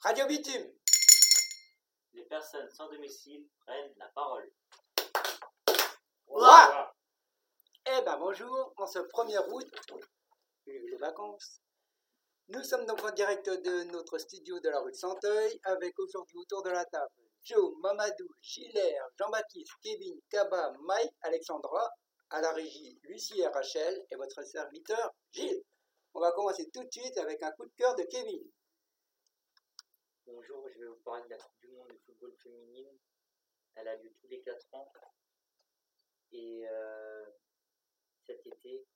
Radio Bitume. Les personnes sans domicile prennent la parole. Ouah Eh ben bonjour, en ce 1er août, les vacances. Nous sommes donc en direct de notre studio de la rue de Santeuil avec aujourd'hui autour de la table Joe, Mamadou, Gilles, Jean-Baptiste, Kevin, Kaba, Mike, Alexandra, à la régie Lucie et Rachel et votre serviteur Gilles. On va commencer tout de suite avec un coup de cœur de Kevin. Bonjour, je vais vous parler de la Coupe du Monde de football féminine. Elle a lieu tous les 4 ans. Et euh, cet été,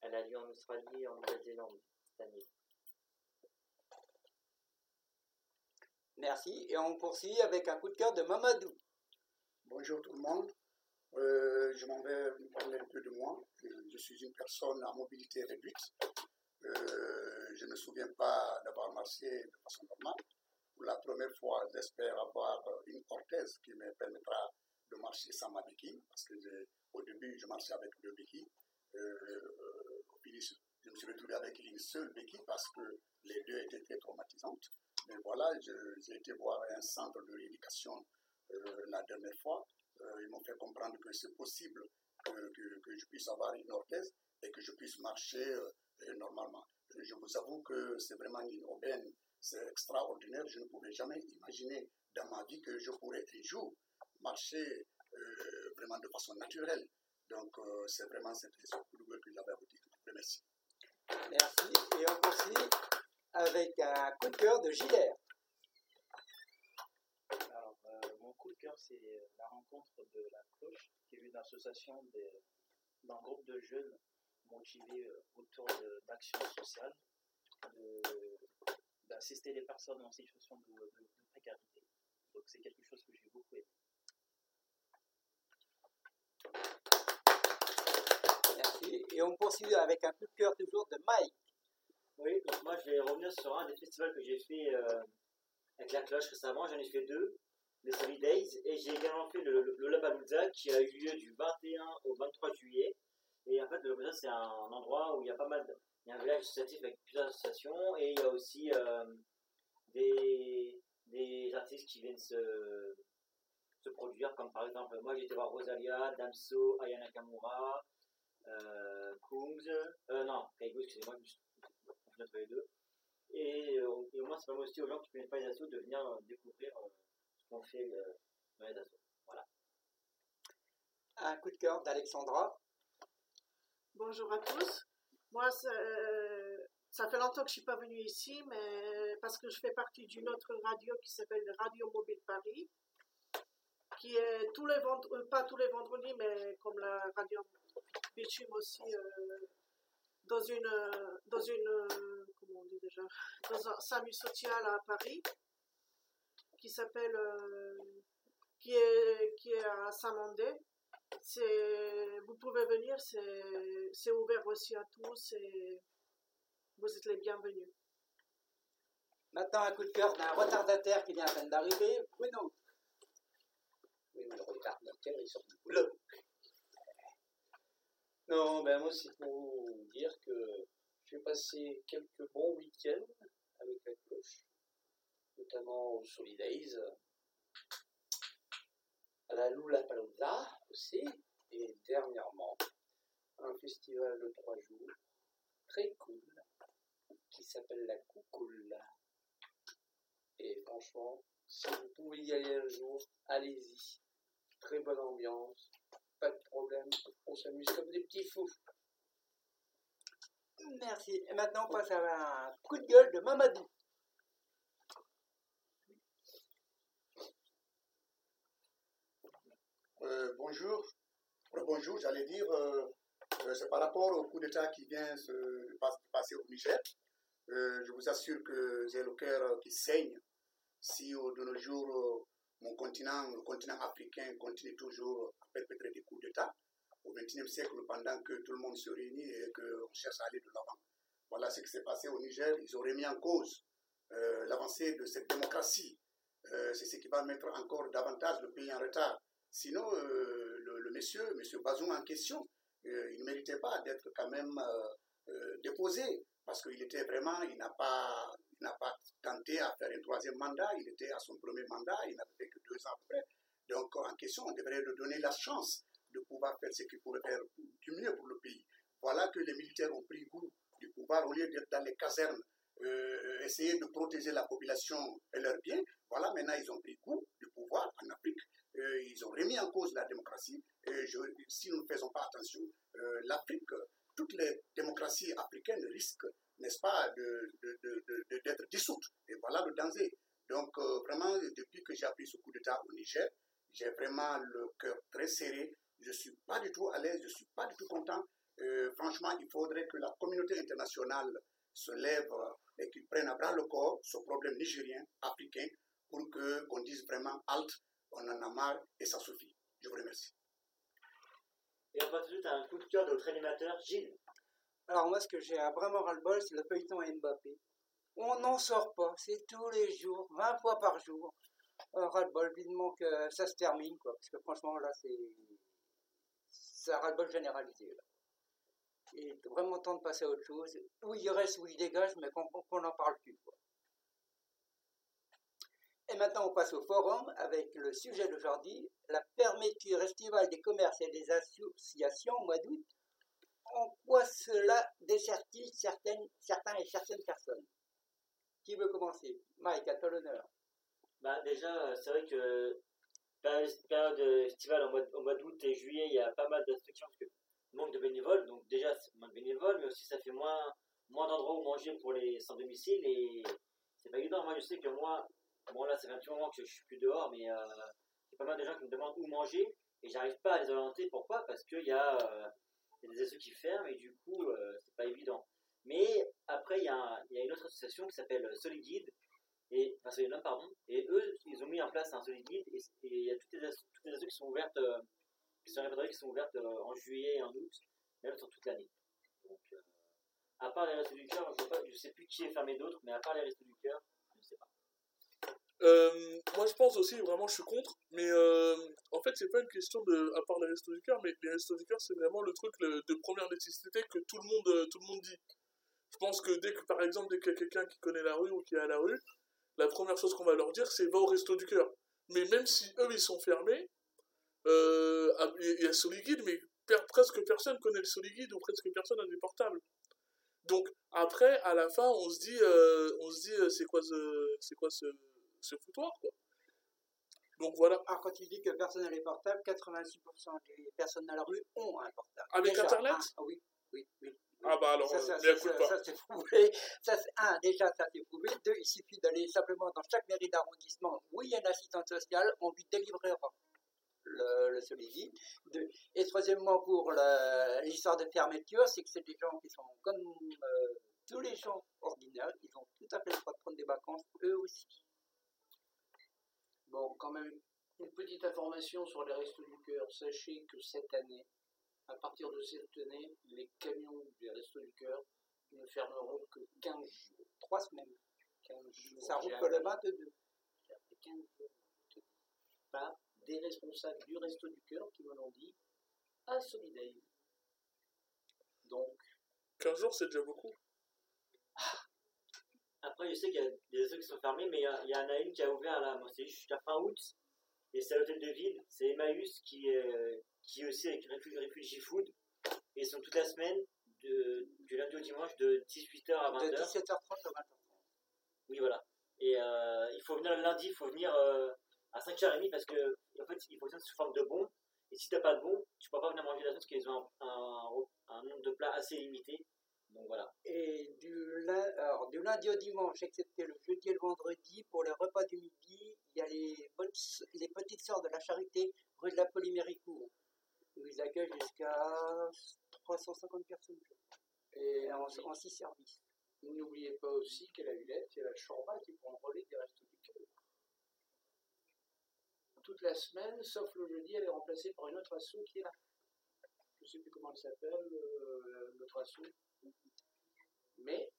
elle a lieu en Australie et en Nouvelle-Zélande cette année. Merci. Et on poursuit avec un coup de cœur de Mamadou. Bonjour tout le monde. Euh, je m'en vais vous parler un peu de moi. Je suis une personne à mobilité réduite. Euh, je ne me souviens pas d'avoir marché de façon normale. Pour la première fois, j'espère avoir une orthèse qui me permettra de marcher sans ma béquille, parce que au début, je marchais avec deux béquilles. Euh, au finish, je me suis retrouvé avec une seule béquille parce que les deux étaient très traumatisantes. Mais voilà, j'ai été voir un centre de rééducation euh, la dernière fois. Euh, ils m'ont fait comprendre que c'est possible que, que, je puisse avoir une orthèse et que je puisse marcher normalement. Je vous avoue que c'est vraiment une aubaine, c'est extraordinaire. Je ne pouvais jamais imaginer dans ma vie que je pourrais un jour marcher euh, vraiment de façon naturelle. Donc euh, c'est vraiment cette gueule que j'avais à vous dire. Merci. Merci. Et on poursuit avec un coup de cœur de Gilles. Alors, euh, mon coup de cœur, c'est la rencontre de la cloche, qui est une association d'un groupe de jeunes motivés autour d'actions sociales, d'assister les personnes en situation de, de, de précarité. Donc, c'est quelque chose que j'ai beaucoup aimé. Merci. Et on poursuit avec un coup de cœur toujours de Mike. Oui, donc moi je vais revenir sur un des festivals que j'ai fait euh, avec la cloche récemment. J'en ai fait deux, les Solid Days, et j'ai également fait le, le, qui a eu lieu du 21 au 23 juillet. Et en fait, le Lollapalooza c'est un endroit où il y a pas mal il y a un village associatif avec plusieurs associations et il y a aussi euh, des, des artistes qui viennent se, se produire, comme par exemple, moi été voir Rosalia, Damso, Aya Nakamura, euh, Kungs, euh, non, Kaigo, excusez-moi, je me entre les deux. Et, euh, et au moins, ça permet aussi aux gens qui ne connaissent pas les assos de venir découvrir ce qu'on fait dans les assos. Voilà. Un coup de cœur d'Alexandra. Bonjour à tous. Moi, ça, ça fait longtemps que je ne suis pas venue ici, mais parce que je fais partie d'une autre radio qui s'appelle Radio Mobile Paris, qui est tous les vendredis, pas tous les vendredis, mais comme la radio Bitume aussi, euh, dans une, dans une, comment on dit déjà, dans un SAMU social à Paris, qui s'appelle, euh, qui est, qui est à Saint-Mandé. Vous pouvez venir, c'est, ouvert aussi à tous et vous êtes les bienvenus. Maintenant, un coup de cœur d'un retardataire qui vient à peine d'arriver, Bruno. Oui, mais le retardataire, il sort du boulot. Non, ben moi, c'est pour vous dire que j'ai passé quelques bons week-ends avec la cloche, notamment au Solidays, à la Lollapalooza et dernièrement, un festival de trois jours, très cool, qui s'appelle la Coucoule. Et franchement, si vous pouvez y aller un jour, allez-y. Très bonne ambiance, pas de problème, on s'amuse comme des petits fous. Merci. Et maintenant, on passe à un coup de gueule de Mamadou. Euh, bonjour. Euh, bonjour, j'allais dire, euh, c'est par rapport au coup d'État qui vient se de passer au Niger. je vous assure que j'ai le cœur qui saigne si de nos jours mon continent, le continent africain, continue toujours à perpétrer des coups d'État au XXIe siècle pendant que tout le monde se réunit et qu'on cherche à aller de l'avant. Voilà ce qui s'est passé au Niger. Ils ont remis en cause l'avancée de cette démocratie. C'est ce qui va mettre encore davantage le pays en retard. Sinon, euh, le, monsieur, monsieur Bazoum en question, il ne méritait pas d'être quand même déposé parce qu'il était vraiment, il n'a pas, n'a pas tenté à faire un troisième mandat. Il était à son premier mandat, il n'avait fait que deux ans après. Donc, en question, on devrait lui donner la chance de pouvoir faire ce qu'il pourrait faire du mieux pour le pays. Voilà que les militaires ont pris goût du pouvoir au lieu d'être dans les casernes, euh, essayer de protéger la population et leurs biens. Voilà, maintenant, ils ont pris goût du pouvoir en Afrique. Ils ont remis en cause la démocratie. Si nous ne faisons pas attention, euh, l'Afrique, toutes les démocraties africaines risquent, n'est-ce pas, d'être dissoutes. Et voilà le danger. Donc, euh, vraiment, depuis que j'ai appris ce coup d'État au Niger, j'ai vraiment le cœur très serré. Je ne suis pas du tout à l'aise, je ne suis pas du tout content. Euh, franchement, il faudrait que la communauté internationale se lève et qu'ils prennent à bras le corps ce problème nigérien, africain, pour qu'on dise vraiment halt, on en a marre et ça suffit. Je vous remercie. Et on passe tout de suite à un coup de cœur de notre animateur, Gilles. Alors moi, ce que j'ai vraiment ras-le-bol, c'est le feuilleton Mbappé. On n'en sort pas, c'est tous les jours, 20 fois par jour. Euh, ras-le-bol, vivement que ça se termine, quoi. Parce que franchement, là, c'est... C'est un ras-le-bol généralisé, là. Il est vraiment temps de passer à autre chose. Où il reste, où il dégage, mais qu'on qu'on n'en parle plus, quoi. Et maintenant, on passe au forum avec le sujet d'aujourd'hui, la fermeture estivale des commerces et des associations au mois d'août en quoi cela dessert-il certains et certaines personnes? Qui veut commencer? Mike, à toi l'honneur. Bah, déjà, euh, c'est vrai que période période estivale au mois d'août et juillet, il y a pas mal d'instructions parce que manque de bénévoles. Donc, déjà, c'est moins de bénévoles, mais aussi ça fait moins, moins d'endroits où manger pour les sans domicile et c'est pas évident. Moi, je sais que moi, bon, là, ça fait un petit moment que je suis plus dehors, mais euh, il y a pas mal de gens qui me demandent où manger et j'arrive pas à les orienter. Pourquoi? Parce qu'il y a. euh, des assos qui ferment et du coup, euh, c'est pas évident. Mais après, il y, a y a une autre association qui s'appelle Soliguide, et, enfin Solidum, pardon, et eux, ils ont mis en place un Soliguide, et, et il y a toutes les, toutes les assos qui sont ouvertes, qui sont qui sont ouvertes en juillet et en août, même sur toute l'année. À part les Restos du Cœur, je, je sais plus qui est fermé d'autres, mais à part les Restos du Cœur, je ne sais pas. Euh, moi, je pense aussi, vraiment, je suis contre. Mais euh, en fait, c'est pas une question de, à part les restos du cœur, mais les restos du cœur, c'est vraiment le truc le- de première nécessité que tout le monde, euh, tout le monde dit. Je pense que dès que, par exemple, dès qu'il y a quelqu'un qui connaît la rue ou qui est à la rue, la première chose qu'on va leur dire, c'est va au resto du cœur. Mais même si eux, ils sont fermés, il y a Soliguide, mais presque personne connaît le Soliguide ou presque personne a des portables. Donc après, à la fin, on se dit, on se dit, c'est quoi ce, c'est quoi ce, ce foutoir, quoi. Donc voilà. Alors, quand il dit que personne n'a les portables, 86% des personnes dans la rue ont un portable. Avec Déjà, Internet un, ah oui, oui, oui. Ah bah alors, ça, euh, ça, ça, ça, c'est prouvé. Ça, c'est- un, déjà, ça c'est prouvé. Deux, il suffit d'aller simplement dans chaque mairie d'arrondissement où il y a une assistante sociale, on lui délivrera le, le. Deux, et troisièmement, pour l'histoire de fermeture, c'est que c'est des gens qui sont comme euh, tous les gens ordinaires, ils ont tout à fait le droit de prendre des vacances, eux aussi. Bon, quand même, une petite information sur les Restos du Cœur. Sachez que cette année, à partir de cette année, les camions des Restos du Cœur ne fermeront que 15 jours. Trois semaines. 15 jours. Ça roule que le appris- 22. j'ai appris 15 jours. Par des responsables du Resto du Cœur qui me l'ont dit à Solidaire. Donc, 15 jours, c'est déjà beaucoup. Après, je sais qu'il y a des assos qui sont fermés, mais il y, en a une qui a ouvert là, moi, c'est jusqu'à fin août, et c'est à l'hôtel de ville, c'est Emmaüs qui est, qui est aussi avec Refuge, Refugee Food, et ils sont toute la semaine, de, du lundi au dimanche, de 18h à De 20h. 17h30 à 20h30. Oui, voilà. Et euh, il faut venir le lundi, il faut venir euh, à 5h30 parce que en fait, il fonctionne sous forme de bon. Et si t'as pas de bon, tu peux pas venir manger la sauce parce qu'ils ont un, un, un nombre de plats assez limité. Donc voilà. Et du, lin- alors, du lundi au dimanche, excepté le jeudi et le vendredi, pour les repas du midi, il y a les, bonnes s- les petites sœurs de la charité rue de la Polyméricourt, où ils accueillent jusqu'à 350 personnes et en, en six services. n'oubliez pas aussi qu'à la Villette, il y a la Chorba qui prend le relais des Restos du Cœur. Toute la semaine, sauf le jeudi, elle est remplacée par une autre asso qui est là. Je ne sais plus comment elle s'appelle, euh, l'autre asso. Mais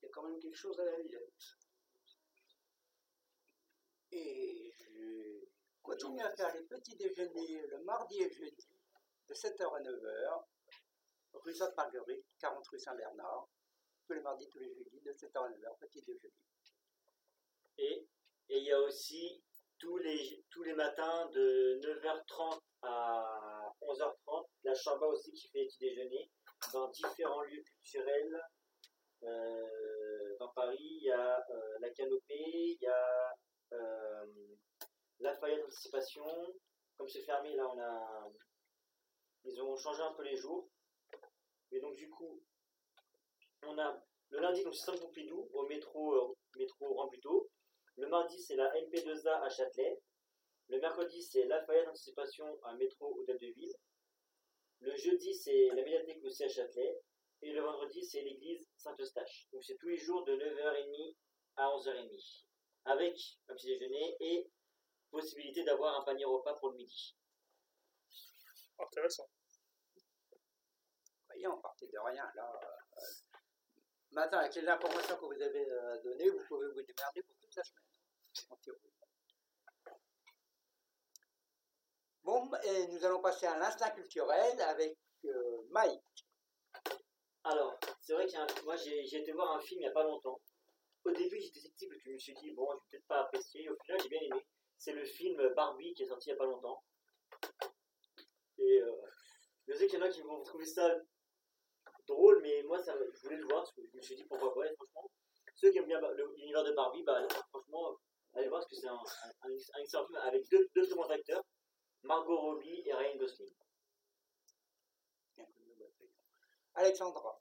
il y a quand même quelque chose à la Villette. Et je continue à faire les petits déjeuners le mardi et jeudi, de 7h à 9h, rue Sainte-Marguerite, 40 rue Saint-Bernard, tous les mardis, tous les jeudis, de 7h à 9h, petit déjeuner. Et il y a aussi tous les, tous les matins de 9h30 à 11h30, la Chamba aussi qui fait petit déjeuner dans différents lieux culturels. Euh, dans Paris, il y a euh, la Canopée, il y a euh, Lafayette Anticipation. Comme c'est fermé, là, on a. Ils ont changé un peu les jours. Et donc, du coup, on a le lundi, donc c'est Centre Pompidou, au métro, euh, métro Rambuteau. Le mardi, c'est la MP2A à Châtelet. Le mercredi, c'est Lafayette Anticipation à métro Hôtel de Ville. Le jeudi, c'est la médiathèque aussi à Châtelet. Et le vendredi, c'est l'église Saint-Eustache. Donc c'est tous les jours de 9h30 à 11h30. Avec un petit déjeuner et possibilité d'avoir un panier repas pour le midi. Intéressant. Vous voyez, on partait de rien. Là, euh, maintenant, avec les informations que vous avez euh, données, vous pouvez vous démerder pour toute la semaine. En théorie. Bon, et nous allons passer à l'instinct culturel avec euh, Mike. Alors, c'est vrai que moi j'ai été voir un film il n'y a pas longtemps. Au début j'étais sceptique parce que je me suis dit, bon, je vais peut-être pas apprécier. Au final, j'ai bien aimé. C'est le film Barbie qui est sorti il n'y a pas longtemps. Et euh, je sais qu'il y en a qui vont trouver ça drôle, mais moi ça, je voulais le voir parce que je me suis dit pourquoi pas, et franchement. Ceux qui aiment bien l'univers de Barbie, bah, franchement, allez voir parce que c'est un, un, un, un excellent film avec deux, deux très bons acteurs, Margot Robbie et Ryan Gosling. Alexandra.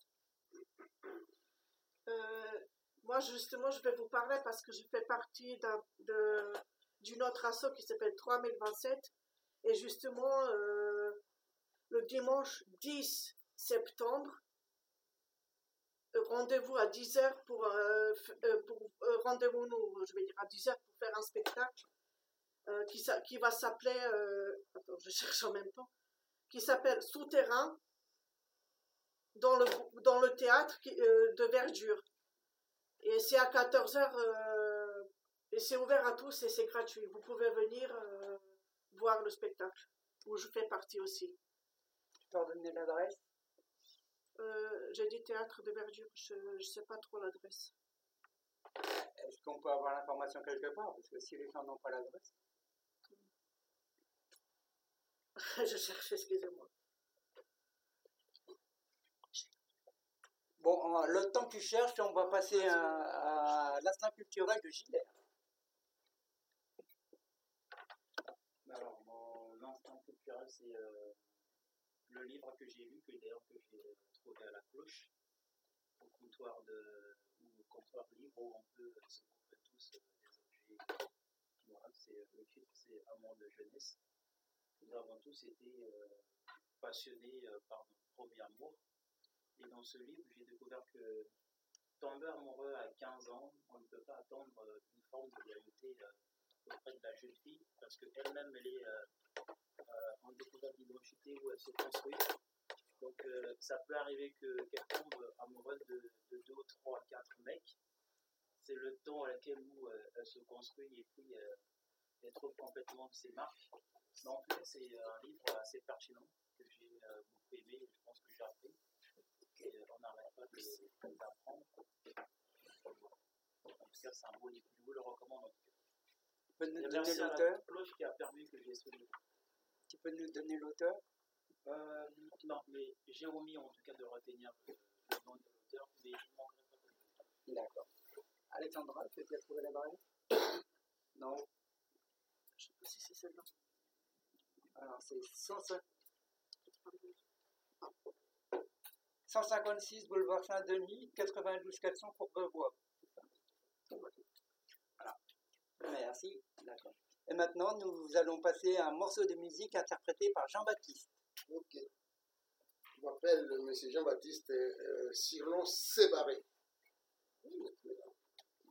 Euh, moi, justement, je vais vous parler parce que je fais partie d'un- de- d'une autre asso qui s'appelle 3027. Et justement, euh, le dimanche 10 septembre, rendez-vous à 10h pour, euh, euh, pour euh, rendez-vous, nous, je vais dire à 10h pour faire un spectacle euh, qui, qui va s'appeler, euh, attends, je cherche en même temps, qui s'appelle Souterrain dans le, dans le théâtre qui- euh, de Verdure. Et c'est à 14h et c'est ouvert à tous et c'est gratuit. Vous pouvez venir voir le spectacle où je fais partie aussi. Tu peux redonner l'adresse? Euh, J'ai dit théâtre de Verdure, je ne sais pas trop l'adresse. Est-ce qu'on peut avoir l'information quelque part? Parce que si les gens n'ont pas l'adresse. je cherche, excusez-moi. Bon, le temps que tu cherches, on va passer à, à l'instinct culturel de Gilles. Alors, mon instinct culturel, c'est euh, le livre que j'ai lu, que d'ailleurs que j'ai trouvé à la cloche, au comptoir de ou au comptoir livre où on peut euh, se procurer tous euh, des objets. C'est le titre, c'est Amour de jeunesse. Nous avons tous été euh, passionnés euh, par notre premier amour. Et dans ce livre, j'ai découvert que tomber amoureux à 15 ans, on ne peut pas attendre euh, une forme de vérité euh, auprès de la jeune fille parce qu'elle-même, elle est euh, euh, en découverte d'identité où elle se construit. Donc, euh, ça peut arriver que- qu'elle tombe amoureuse de, de deux, trois, quatre mecs. C'est le temps à laquelle où euh, elle se construit et puis euh, elle trouve complètement ses marques. Mais en fait, c'est un livre assez pertinent que j'ai euh, beaucoup aimé et je pense que j'ai appris. Et euh, on n'arrête pas d'apprendre. En tout cas, c'est un beau livre. Je vous le recommande en tout cas. Merci à la cloche qui a permis que j'ai ce livre. Tu peux nous donner l'auteur? Euh, non, mais j'ai omis en tout cas de retenir le, le nom de l'auteur, mais je ne manquerai pas de. D'accord. Alexandra, tu as trouvé l'adresse Non. Je sais pas si c'est celle-là. Alors, c'est 105 156 boulevard Saint-Denis, 92 400 pour Beauvoir. Voilà. Merci. D'accord. Et maintenant, nous allons passer à un morceau de musique interprété par Jean-Baptiste. Ok. Je m'appelle M. Jean-Baptiste euh, Cyrlon Sébaré.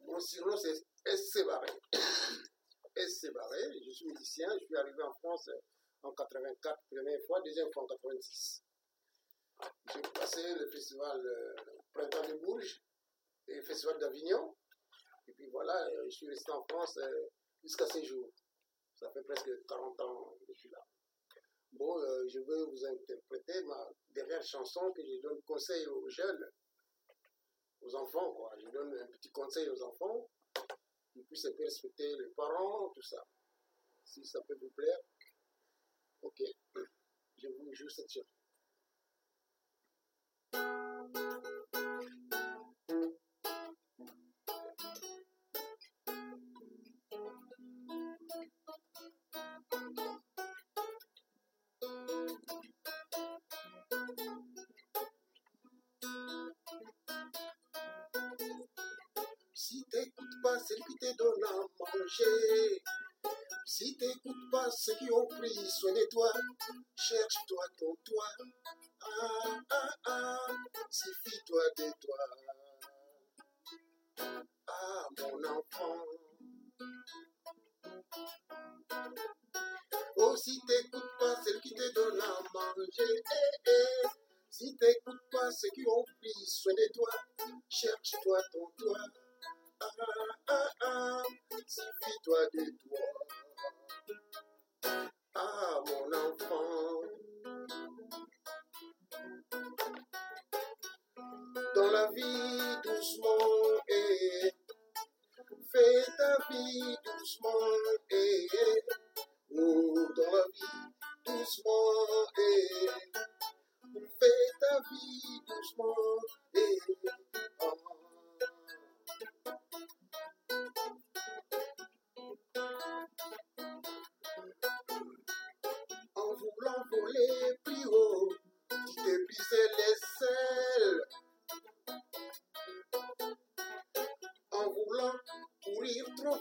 Mon Cyrlon, c'est S. Sébaré. Je suis musicien, je suis arrivé en France en 84, première fois, deuxième fois en 86. J'ai passé le festival euh, Printemps de Bourges et le festival d'Avignon. Et puis voilà, euh, je suis resté en France euh, jusqu'à ce jour. Ça fait presque 40 ans que je suis là. Bon, euh, je veux vous interpréter ma dernière chanson que je donne conseil aux jeunes, aux enfants, quoi. Je donne un petit conseil aux enfants qui puissent respecter les parents, tout ça. Si ça peut vous plaire. Ok, je vous joue cette chanson. Si t'écoutes pas celle qui te donne à manger, si t'écoutes pas ceux qui ont pris soin de toi, cherche-toi ton toi. Ah ah ah, suffis-toi de toi. Ah mon enfant. Oh si t'écoutes pas celle qui te donne à manger, eh, eh, si t'écoutes pas ceux qui ont pris soin de toi, cherche-toi ton toi. Ah, suffis-toi de toi. Ah, mon enfant. Dans la vie, doucement. livro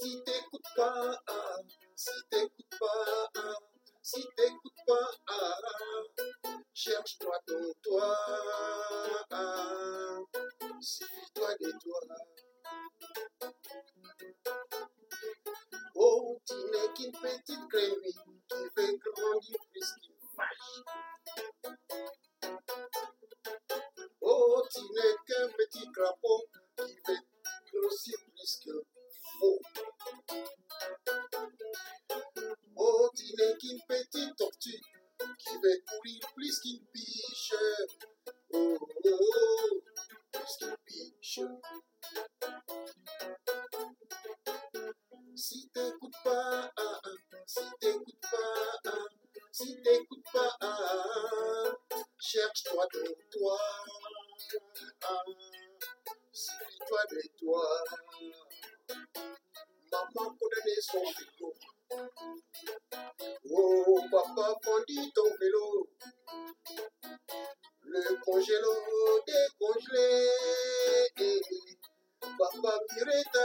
してくか。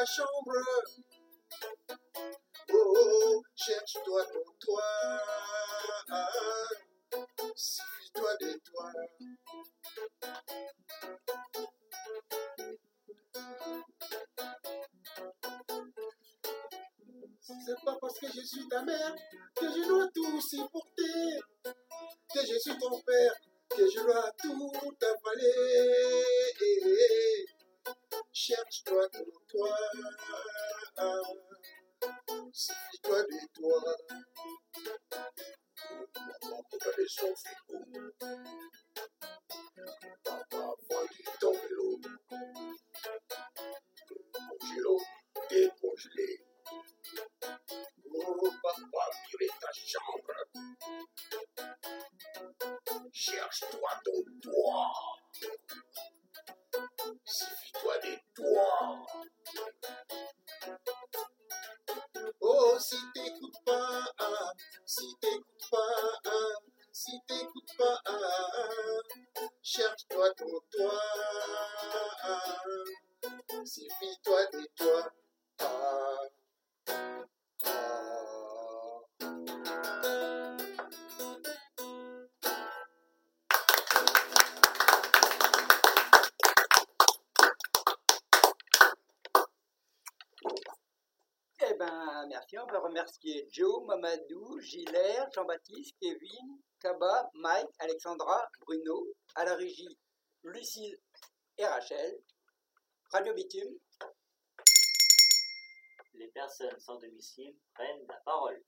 chambre. Thursday. Eh ben, merci. On va remercier Joe, Mamadou, Gilbert, Jean-Baptiste, Kevin, Kaba, Mike, Alexandra, Bruno, à la régie, Lucille et Rachel. Radio Bitume, les personnes sans domicile prennent la parole.